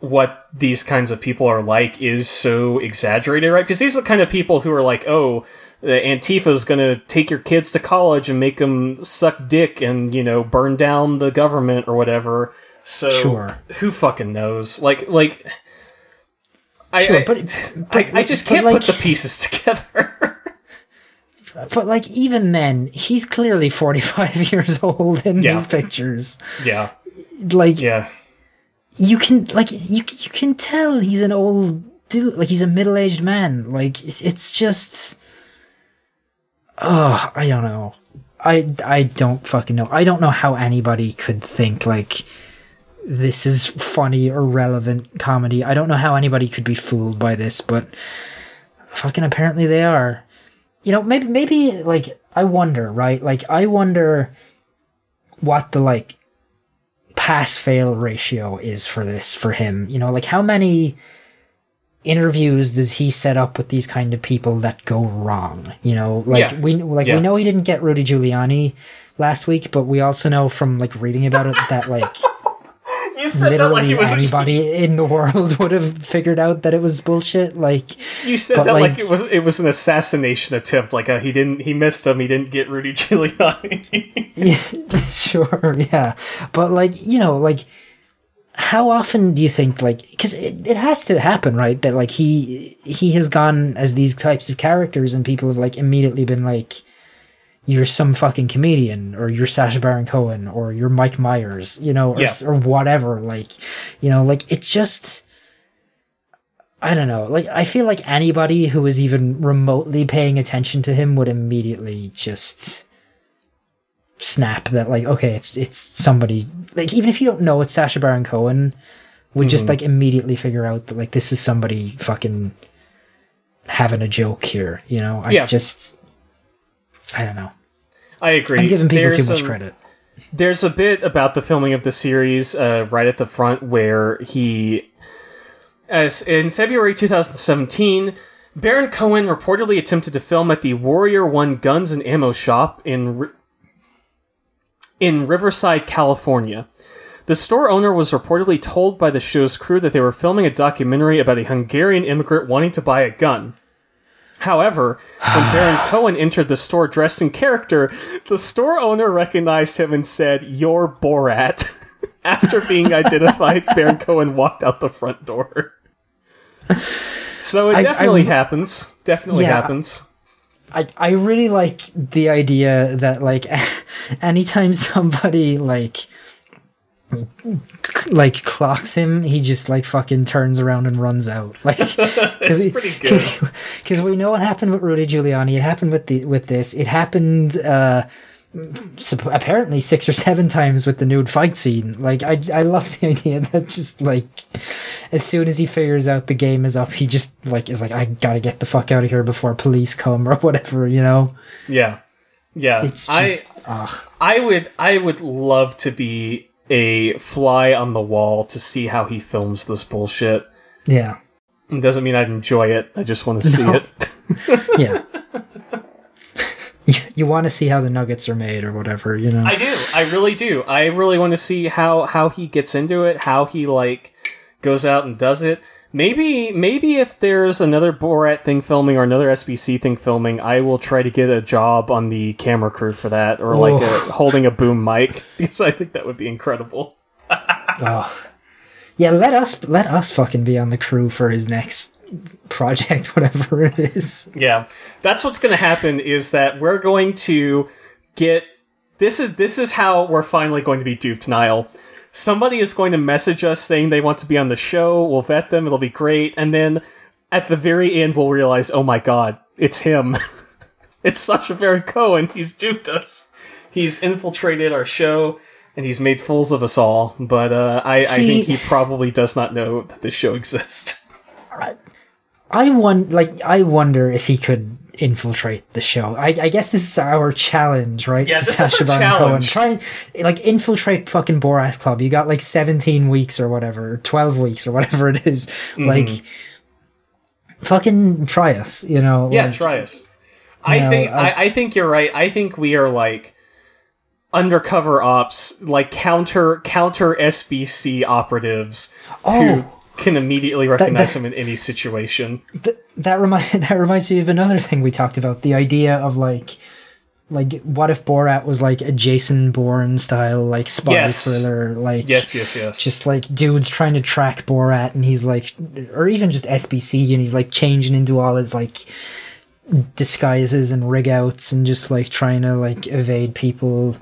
what these kinds of people are like is so exaggerated, right? Because these are the kind of people who are like, oh, the Antifa's gonna take your kids to college and make them suck dick and you know burn down the government or whatever. So Sure. who fucking knows? Like, like. I, Sure, I, but- I, but- I just can't like- put the pieces together. But like even then, he's clearly forty five years old in Yeah. these pictures. yeah, Like yeah, you can like you you can tell he's an old dude. Like he's a middle aged man. Like it's just, oh, I don't know. I I don't fucking know. I don't know how anybody could think like this is funny or relevant comedy. I don't know how anybody could be fooled by this, but fucking apparently they are. You know, maybe maybe like I wonder, right? Like I wonder what the like pass fail ratio is for this for him. You know, like how many interviews does he set up with these kind of people that go wrong? You know, like Yeah. we like Yeah. we know he didn't get Rudy Giuliani last week, but we also know from like reading about it that like you said that like literally it was anybody in the world would have figured out that it was bullshit. Like You said that like, like- it was it was an assassination attempt. Like uh, he didn't he missed him. He didn't get Rudy Giuliani. sure, yeah. But like, you know, like how often do you think like because it, it has to happen right that like he he has gone as these types of characters and people have like immediately been like you're some fucking comedian or you're Sacha Baron Cohen or you're Mike Myers you know or, Yeah. or whatever like you know like it just I don't know like I feel like anybody who is even remotely paying attention to him would immediately just snap that like okay it's it's somebody like even if you don't know it's Sacha Baron Cohen would just mm-hmm. like immediately figure out that like this is somebody fucking having a joke here you know I Yeah. just I don't know I agree. I'm giving people There's too much some- credit There's a bit about the filming of the series uh, right at the front where he, as in February 2017, Baron Cohen reportedly attempted to film at the Warrior One Guns and Ammo shop in in Riverside, California. The store owner was reportedly told by the show's crew that they were filming a documentary about a Hungarian immigrant wanting to buy a gun. However, when Baron Cohen entered the store dressed in character, the store owner recognized him and said, You're Borat. After being identified, Baron Cohen walked out the front door. So it I- I- definitely happens. Definitely Yeah. happens. I, I really like the idea that like anytime somebody like like clocks him he just like fucking turns around and runs out like good. because we know what happened with Rudy Giuliani it happened with the with this it happened uh apparently six or seven times with the nude fight scene like I, I love the idea that just like as soon as he figures out the game is up he just like is like I gotta get the fuck out of here before police come or whatever you know Yeah. Yeah. it's I ugh. I would I would love to be a fly on the wall to see how he films this bullshit. yeah It doesn't mean I'd enjoy it. I just want to see No. it. yeah you, you want to see how the nuggets are made or whatever you know I do. I really do. I really want to see how how he gets into it, how he like goes out and does it. Maybe maybe if there's another Borat thing filming or another SBC thing filming, I will try to get a job on the camera crew for that or like a, holding a boom mic because I think that would be incredible. Oh. Yeah, let us let us fucking be on the crew for his next project, whatever it is. Yeah, that's what's going to happen. Is that we're going to get this is this is how we're finally going to be duped, Niall. Somebody is going to message us saying they want to be on the show. We'll vet them. It'll be great, and then at the very end, we'll realize, oh my god, it's him. it's Sacha Baron Cohen. He's duped us. He's infiltrated our show. And he's made fools of us all, but uh, I, I think he probably does not know that this show exists. I won like I wonder if he could infiltrate the show. I, I guess this is our challenge, right? Yeah, to this is our challenge. Try and like infiltrate fucking Borat Club. You got like seventeen weeks or whatever, twelve weeks or whatever it is. Mm-hmm. Like, fucking try us. You know? Yeah, like, try us. I know, think I- I, think you're right. I think we are like undercover ops, like counter counter SBC operatives who Oh. Can immediately recognize that- him in any situation. Th- that remind that reminds me of another thing we talked about the idea of like like what if Borat was like a Jason Bourne style like spy Yes. thriller like Yes, yes, yes. just like dudes trying to track Borat and he's like or even just SBC and he's like changing into all his like disguises and rig outs and just like trying to like evade people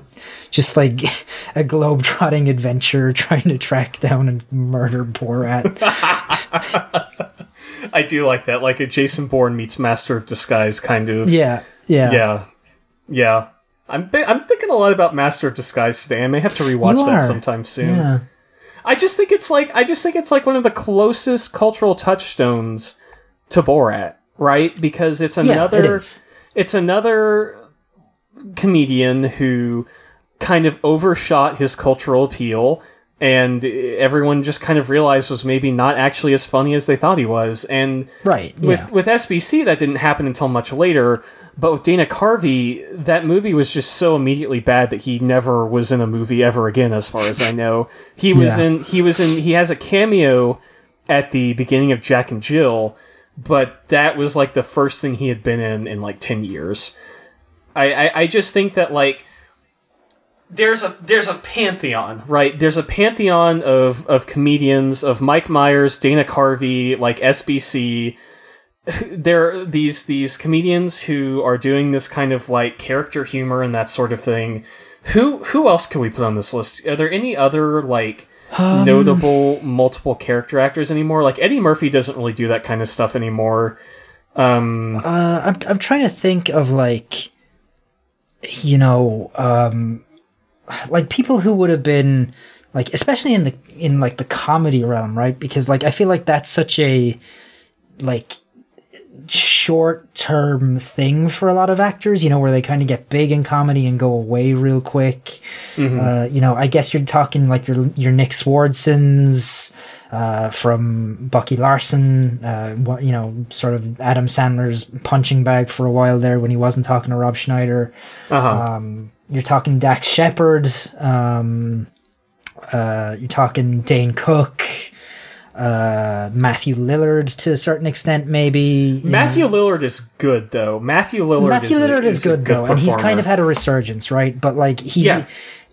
just like a globe-trotting adventure trying to track down and murder Borat I do like that, like a Jason Bourne meets Master of Disguise kind of. yeah yeah yeah, yeah. I'm I'm thinking a lot about Master of Disguise today. I may have to rewatch that sometime soon. yeah I just think it's like I just think it's like one of the closest cultural touchstones to Borat, right? Because it's yeah another it is. it's another comedian who kind of overshot his cultural appeal and everyone just kind of realized was maybe not actually as funny as they thought he was and right with yeah with SBC that didn't happen until much later but with Dana Carvey that movie was just so immediately bad that he never was in a movie ever again as far as I know he was Yeah. in he was in he has a cameo at the beginning of Jack and Jill but that was like the first thing he had been in in like 10 years I, I, I just think that like there's a there's a pantheon, right? There's a pantheon of of comedians of Mike Myers, Dana Carvey, like SBC. There are these these comedians who are doing this kind of like character humor and that sort of thing. Who who else can we put on this list? Are there any other like notable multiple character actors anymore? Like Eddie Murphy doesn't really do that kind of stuff anymore. Um, Uh, I'm I'm trying to think of like, you know, um, like people who would have been like, especially in the in like the comedy realm, right? Because like I feel like that's such a like short term thing for a lot of actors. You know, where they kind of get big in comedy and go away real quick. Uh, you know, I guess you're talking like your your Nick Swardsons uh, from Bucky Larson, uh, you know, sort of Adam Sandler's punching bag for a while there when he wasn't talking to Rob Schneider. uh-huh. Um, you're talking Dax Shepard. Um, uh, you're talking Dane Cook, uh, Matthew Lillard to a certain extent, maybe. Matthew Lillard is good though. Matthew Lillard. Matthew is a- Lillard is, a good, though, and he's kind of had a resurgence, right? But like he, Yeah.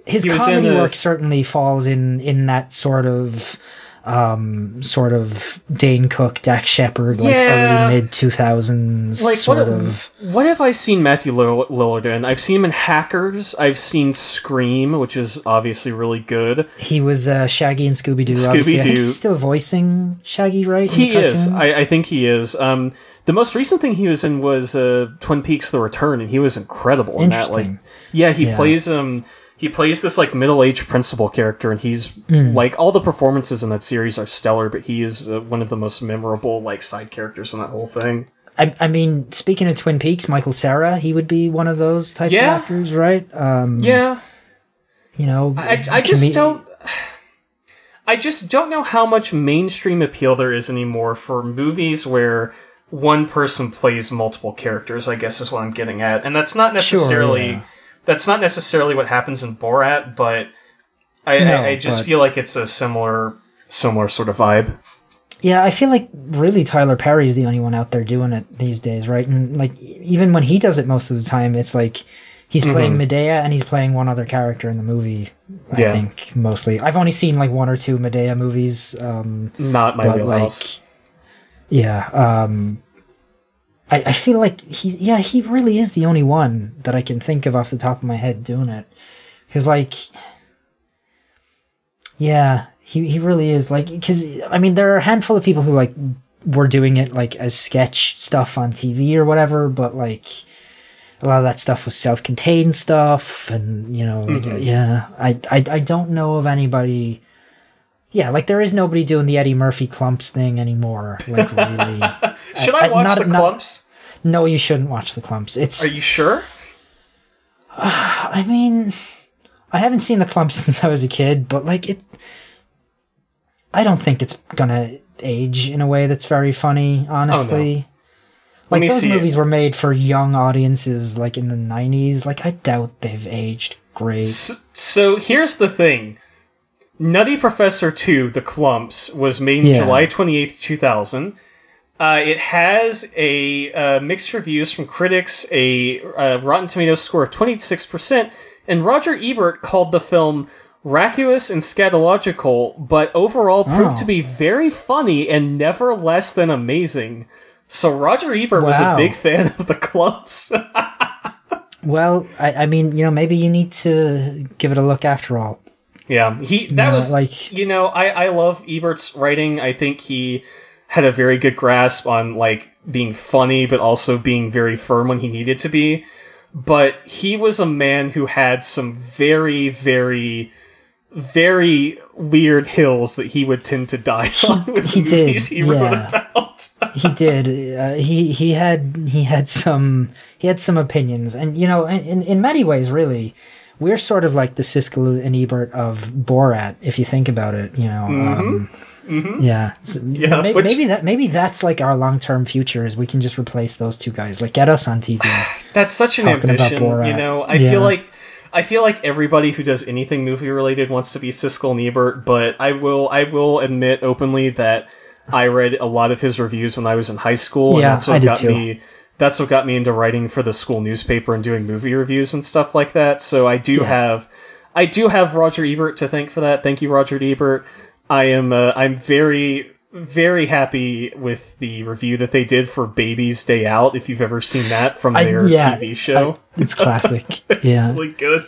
his He comedy work certainly falls in in that sort of um sort of Dane Cook, Dax Shepard, like Yeah. early mid two thousands like sort what, of. what have I seen Matthew Lillard in? I've seen him in Hackers. I've seen Scream, which is obviously really good. He was uh, Shaggy and Scooby Doo. Obviously, I think Scooby-Doo. he's still voicing Shaggy, right? He is. I, I think he is. Um, the most recent thing he was in was uh, Twin Peaks: The Return, and he was incredible in that. Like, yeah, he Yeah. plays um he plays this like middle-aged principal character, and he's Hmm. like all the performances in that series are stellar, but he is uh, one of the most memorable like side characters in that whole thing. I, I mean, speaking of Twin Peaks, Michael Cera, he would be one of those types Yeah. of actors, right? Um, Yeah, You know, I, I just don't. I just don't know how much mainstream appeal there is anymore for movies where one person plays multiple characters. I guess is what I'm getting at, and that's not Sure, necessarily yeah. That's not necessarily what happens in Borat, but I, No, I, I just but- feel like it's a similar similar sort of vibe. Yeah, I feel like really Tyler Perry's the only one out there doing it these days, right? And like even when he does it most of the time, it's like he's Mm-hmm. playing Madea and he's playing one other character in the movie. I Yeah. think mostly. I've only seen like one or two Madea movies, um, Not my but wheelhouse. like, yeah, um, I I feel like he's yeah he really is the only one that I can think of off the top of my head doing it, because like, yeah, he he really is like because I mean there are a handful of people who like were doing it like as sketch stuff on TV or whatever, but like a lot of that stuff was self-contained stuff, and you know, like, mm-hmm. yeah, I, I I don't know of anybody. Yeah, like there is nobody doing the Eddie Murphy Klumps thing anymore. Like really, Should I, I- watch not- the not- Klumps? no, you shouldn't watch the Klumps. It's Are you sure? I mean, I haven't seen the Klumps since I was a kid, but like it, I don't think it's gonna age in a way that's very funny. Honestly, oh, like me those see it. movies were made for young audiences, like in the '90s. Like I doubt they've aged great. S- So here's the thing. Nutty Professor 2, The Klumps, was made in Yeah. July 28th, 2000. Uh, it has a uh, mixed reviews from critics, a uh, Rotten Tomatoes score of 26%, and Roger Ebert called the film racuous and scatological, but overall proved Oh. to be very funny and never less than amazing. So Roger Ebert was a big fan of The Klumps. Well, I, I mean, you know, maybe you need to give it a look after all. Yeah, he that know, was like- you know I I love Ebert's writing. I think he had a very good grasp on like being funny, but also being very firm when he needed to be. But he was a man who had some very very very weird hills that he would tend to die on with he the did, movies he wrote yeah. about. he did. Uh, he he had he had some he had some opinions, and you know, in in many ways, really, we're sort of like the Siskel and Ebert of Borat, if you think about it. You know, um, yeah, So, Yeah, may- which- maybe that maybe that's like our long term future is we can just replace those two guys, like get us on TV. That's such an ambition, you know. I Yeah. feel like I feel like everybody who does anything movie related wants to be Siskel and Ebert, but I will I will admit openly that I read a lot of his reviews when I was in high school, and Yeah, that's what I did got too. me. That's what got me into writing for the school newspaper and doing movie reviews and stuff like that. So I do Yeah. have, I do have Roger Ebert to thank for that. Thank you, Roger Ebert. I am, uh, I'm very, very happy with the review that they did for Baby's Day Out. If you've ever seen that from I- their yeah, TV show, It's classic. it's yeah, really good.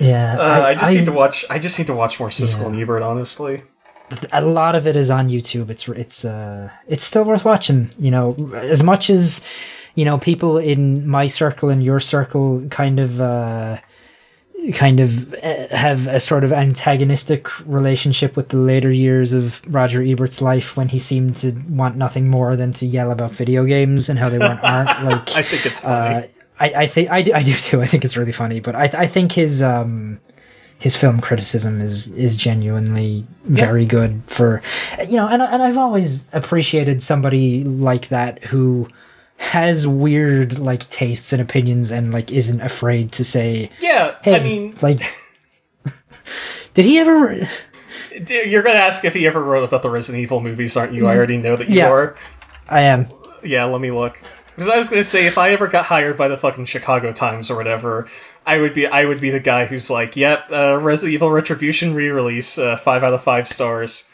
yeah. Uh, I, just need to watch. I just need to watch more Siskel Yeah. and Ebert. Honestly, a lot of it is on YouTube. It's it's uh it's still worth watching. You know, as much as you know, people in my circle and your circle kind of uh kind of uh, have a sort of antagonistic relationship with the later years of Roger Ebert's life when he seemed to want nothing more than to yell about video games and how they weren't art like I think it's funny. uh, I, I think I do, I do too. I think it's really funny, but I I think his um his film criticism is is genuinely very good for you know, and and I've always appreciated somebody like that who has weird like tastes and opinions and like isn't afraid to say yeah, hey I mean, like Did he ever? Dude, You're gonna ask if he ever wrote about the Resident Evil movies, aren't you? I already know that you Yeah. are. I am. Yeah, let me look. Because I was gonna say, if I ever got hired by the fucking Chicago Times or whatever, I would be I would be the guy who's like, "Yep, uh, Resident Evil Retribution re-release, uh, five out of five stars."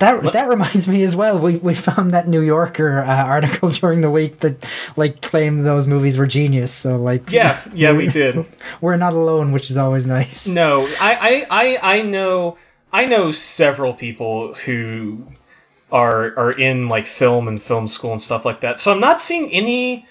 That that reminds me as well. We we found that New Yorker uh, article during the week that like claimed those movies were genius. So like, Yeah, yeah, we did. we're not alone, which is always nice. No, I, I, I, I know, I know several people who are are in like film and film school and stuff like that. So I'm not seeing any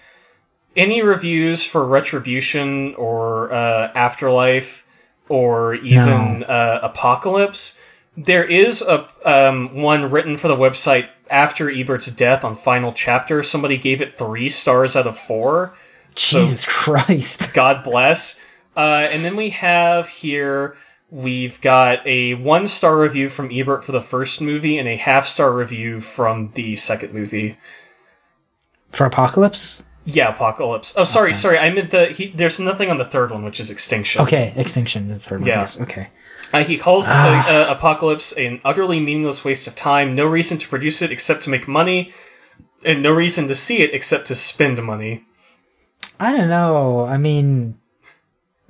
any reviews for Retribution or uh, Afterlife or even uh, Apocalypse. There is a um, one written for the website after Ebert's death on Final Chapter. Somebody gave it three stars out of four. Jesus Christ. God bless. Uh, and then we have here we've got a one star review from Ebert for the first movie and a half star review from the second movie. For Apocalypse? Yeah, Apocalypse. Oh, sorry, sorry. I meant the. He, there's nothing on the third one, which is Extinction. Okay, Extinction the third one. Yeah. Yes. Okay. Uh, he calls uh, uh, Apocalypse an utterly meaningless waste of time. No reason to produce it except to make money, and no reason to see it except to spend money. I don't know. I mean,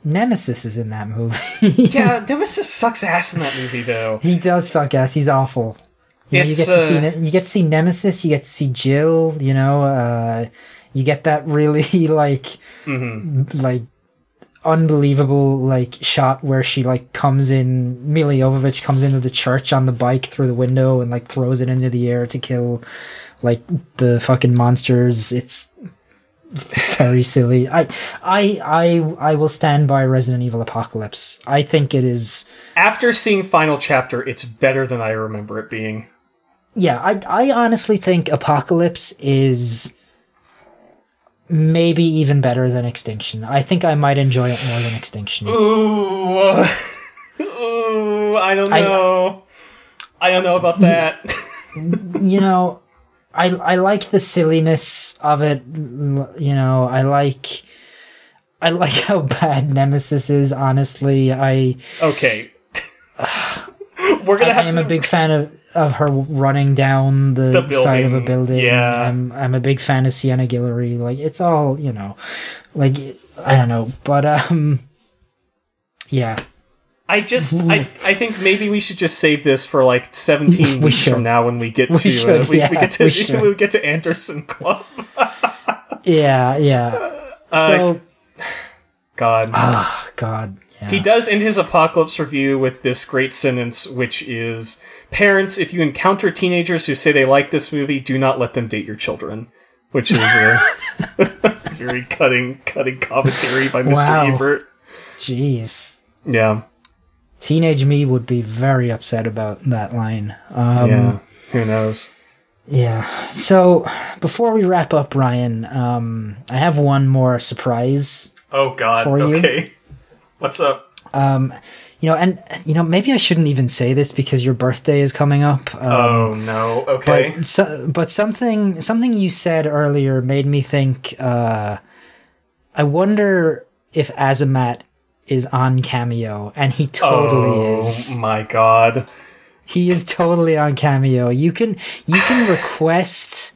Nemesis is in that movie. Yeah, Nemesis sucks ass in that movie, though. he does suck ass. He's awful. You, know, you get to see uh, Ne- you get to see Nemesis. You get to see Jill. You know, uh, you get that really like Mm-hmm. like unbelievable like shot where she like comes in. Milla Jovovich comes into the church on the bike through the window and like throws it into the air to kill like the fucking monsters. It's very silly. I I I I will stand by Resident Evil Apocalypse. I think it is After seeing Final Chapter, it's better than I remember it being. yeah, I I honestly think Apocalypse is maybe even better than Extinction. I think I might enjoy it more than Extinction. Ooh, ooh, I don't know. I, don't know about that. you know, I I like the silliness of it. You know, I like I like how bad Nemesis is. Honestly, I okay, we're gonna I, am to. a big fan of of her running down the, The side of a building, yeah. I'm I'm a big fan of Sienna Guillory. Like it's all you know, like I don't know, but um, yeah, I just, I, I think maybe we should just save this for like seventeen We weeks should. from now when we get We to should, uh, we, yeah, we get to we we get to Anderson Club. yeah, yeah. Uh, So, God. oh God, yeah. He does end his apocalypse review with this great sentence, which is Parents, if you encounter teenagers who say they like this movie, do not let them date your children. Which is a very cutting cutting commentary by Mr. Wow. Ebert. Jeez. Yeah. Teenage me would be very upset about that line. Um, Yeah. Who knows? Yeah. So before we wrap up, Ryan, um, I have one more surprise. Oh god. For you? okay. What's up? Um, you know, and you know, maybe I shouldn't even say this because your birthday is coming up. Um, Oh no. Okay. But so, but something something you said earlier made me think. Uh, I wonder if Azamat is on Cameo, and he totally is. oh is. my god. He is totally on Cameo. You can you can request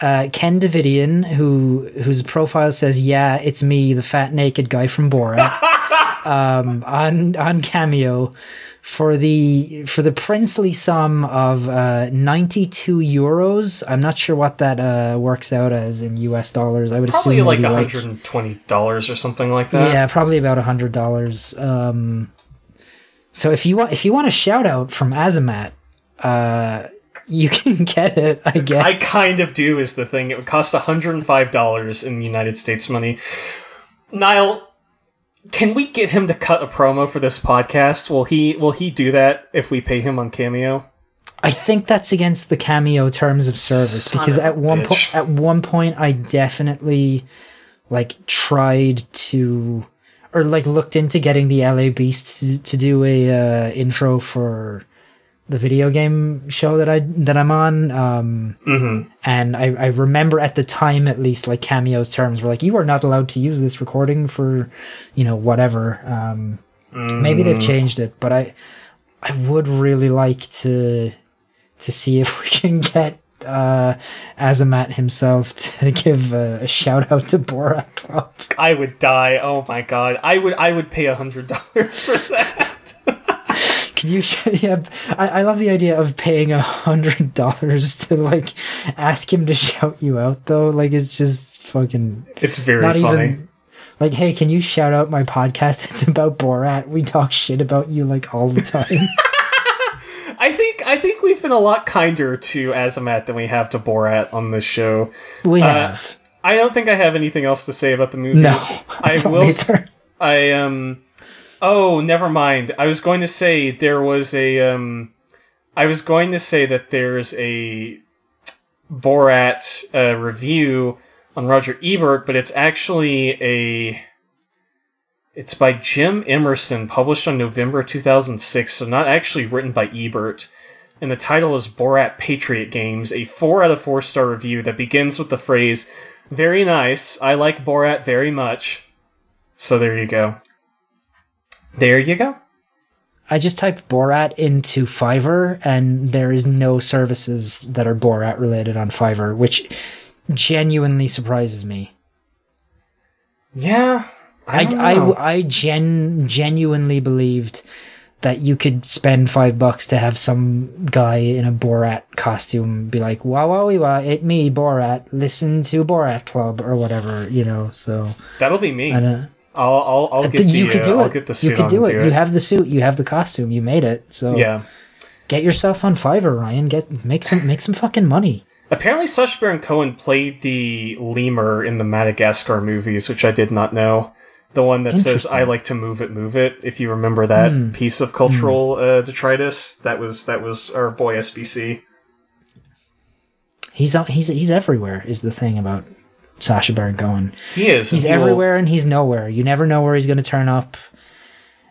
uh, Ken Davidian, who whose profile says, "Yeah, it's me, the fat naked guy from Borat," um, on on Cameo for the for the princely sum of uh, ninety two euros. I'm not sure what that uh, works out as in U.S. dollars. I would Probably assume like maybe hundred and twenty dollars or something like that. yeah, probably about a hundred dollars. Um, so if you want, if you want a shout out from Azamat, uh, you can get it. I guess. I kind of do is the thing. It would cost $105 in United States money. Niall, can we get him to cut a promo for this podcast? Will he will he do that if we pay him on Cameo? I think that's against the cameo terms of service Son because of at one point, at one point, I definitely like tried to or like looked into getting the LA Beast to, to do a uh, intro for the video game show that I that I'm on. Um, Mm-hmm. And I, I remember at the time, at least, like Cameo's terms were like, you are not allowed to use this recording for, you know, whatever. Um, Maybe they've changed it, but I, I would really like to to see if we can get uh, Azamat himself to give a, a shout out to Borat Club. I would die. Oh my god. I would I would pay a hundred dollars for that. You? sh- Yeah, I, I love the idea of paying a hundred dollars to like ask him to shout you out though. Like it's just fucking It's very not funny. even like, hey, can you shout out my podcast? It's about Borat. We talk shit about you like all the time. I think I think we've been a lot kinder to Azamat than we have to Borat on this show. we Uh, have. I don't think I have anything else to say about the movie. No, I will. either. I um. Oh, never mind. I was going to say there was a um. I was going to say that there's a Borat uh, review on Roger Ebert, but it's actually a. It's by Jim Emerson, published on November 2006, so not actually written by Ebert. And the title is Borat Patriot Games, a 4 out of 4 star review that begins with the phrase, Very nice, I like Borat very much. So there you go. There you go. I just typed Borat into Fiverr, and there is no services that are Borat related on Fiverr, which genuinely surprises me. Yeah. I, I, I. I gen, genuinely believed that you could spend five bucks to have some guy in a Borat costume be like, wow, wow, wow, it me, Borat, listen to Borat Club or whatever, you know, so That'll be me. I don't I'll I'll, I'll get the you could uh, do I'll it. get the suit you could on do it. You have the suit, you have the costume, you made it. So yeah. get yourself on Fiverr, Ryan. Get make some make some fucking money. Apparently, Sacha Baron Cohen played the lemur in the Madagascar movies, which I did not know. The one that says "I like to move it, move it." If you remember that Hmm. piece of cultural uh, detritus, that was that was our boy SBC. He's on- he's he's everywhere. Is the thing about Sacha Baron Cohen. He is. He's and he will- everywhere and he's nowhere. You never know where he's going to turn up,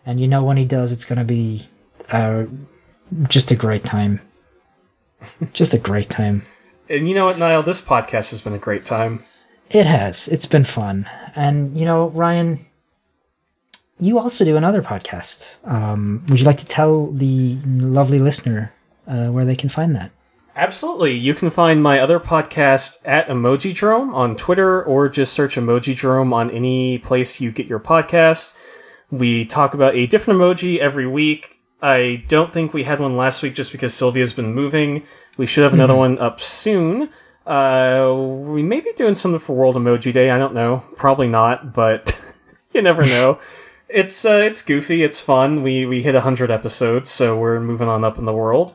and you know when he does, it's going to be uh, just a great time. just a great time. And you know what, Niall? This podcast has been a great time. It has. It's been fun, and you know, Ryan, you also do another podcast. Um, would you like to tell the lovely listener uh, where they can find that? Absolutely. You can find my other podcast at Emoji Jerome on Twitter or just search Emoji Jerome on any place you get your podcast. We talk about a different emoji every week. I don't think we had one last week just because Sylvia's been moving. We should have another one up soon. Uh, we may be doing something for World Emoji Day. I don't know. Probably not, but you never know. It's uh, it's goofy. It's fun. We we hit hundred episodes, so we're moving on up in the world.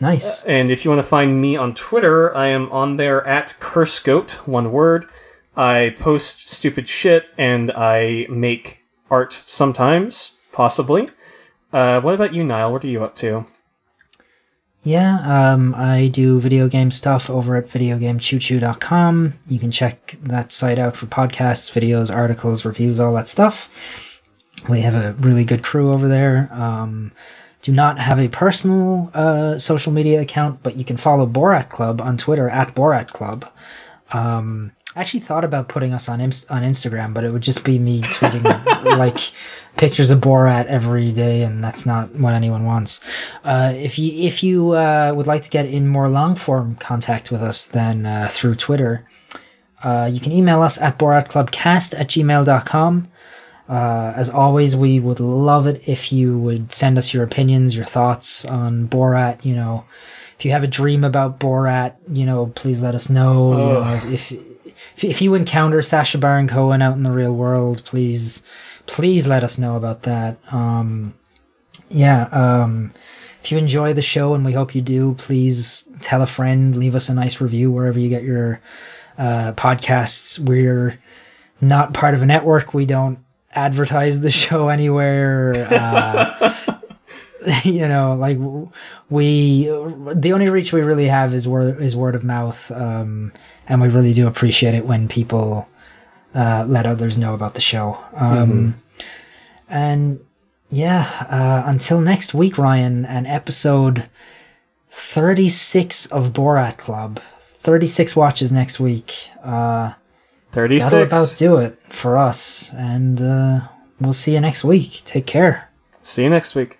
Nice. And if you want to find me on Twitter, I am on there at CurseGoat, one word. I post stupid shit and I make art sometimes, possibly. Uh, what about you, Niall? What are you up to? Yeah, um, I do video game stuff over at videogamechoochoo.com. You can check that site out for podcasts, videos, articles, reviews, all that stuff. We have a really good crew over there. Um, do not have a personal uh, social media account, but you can follow Borat Club on Twitter at Borat Club. Um, I actually thought about putting us on Inst- on Instagram, but it would just be me tweeting like pictures of Borat every day, and that's not what anyone wants. Uh, if you if you uh, would like to get in more long form contact with us, then uh, through Twitter, uh, you can email us at boratclubcast at gmail.com. Uh, as always, we would love it if you would send us your opinions, your thoughts on Borat. You know, if you have a dream about Borat, you know, please let us know. You know if, if if you encounter Sacha Baron Cohen out in the real world, please please let us know about that. Um, yeah. Um, if you enjoy the show, and we hope you do, please tell a friend, leave us a nice review wherever you get your uh, podcasts. We're not part of a network. We don't advertise the show anywhere. Uh, you know, like we, the only reach we really have is word is word of mouth, um, and we really do appreciate it when people uh, let others know about the show. Um, And yeah, uh, until next week, Ryan, and episode thirty six of Borat Club. Thirty six watches next week. Uh, that'll 36. about do it for us, and uh, we'll see you next week. Take care. See you next week.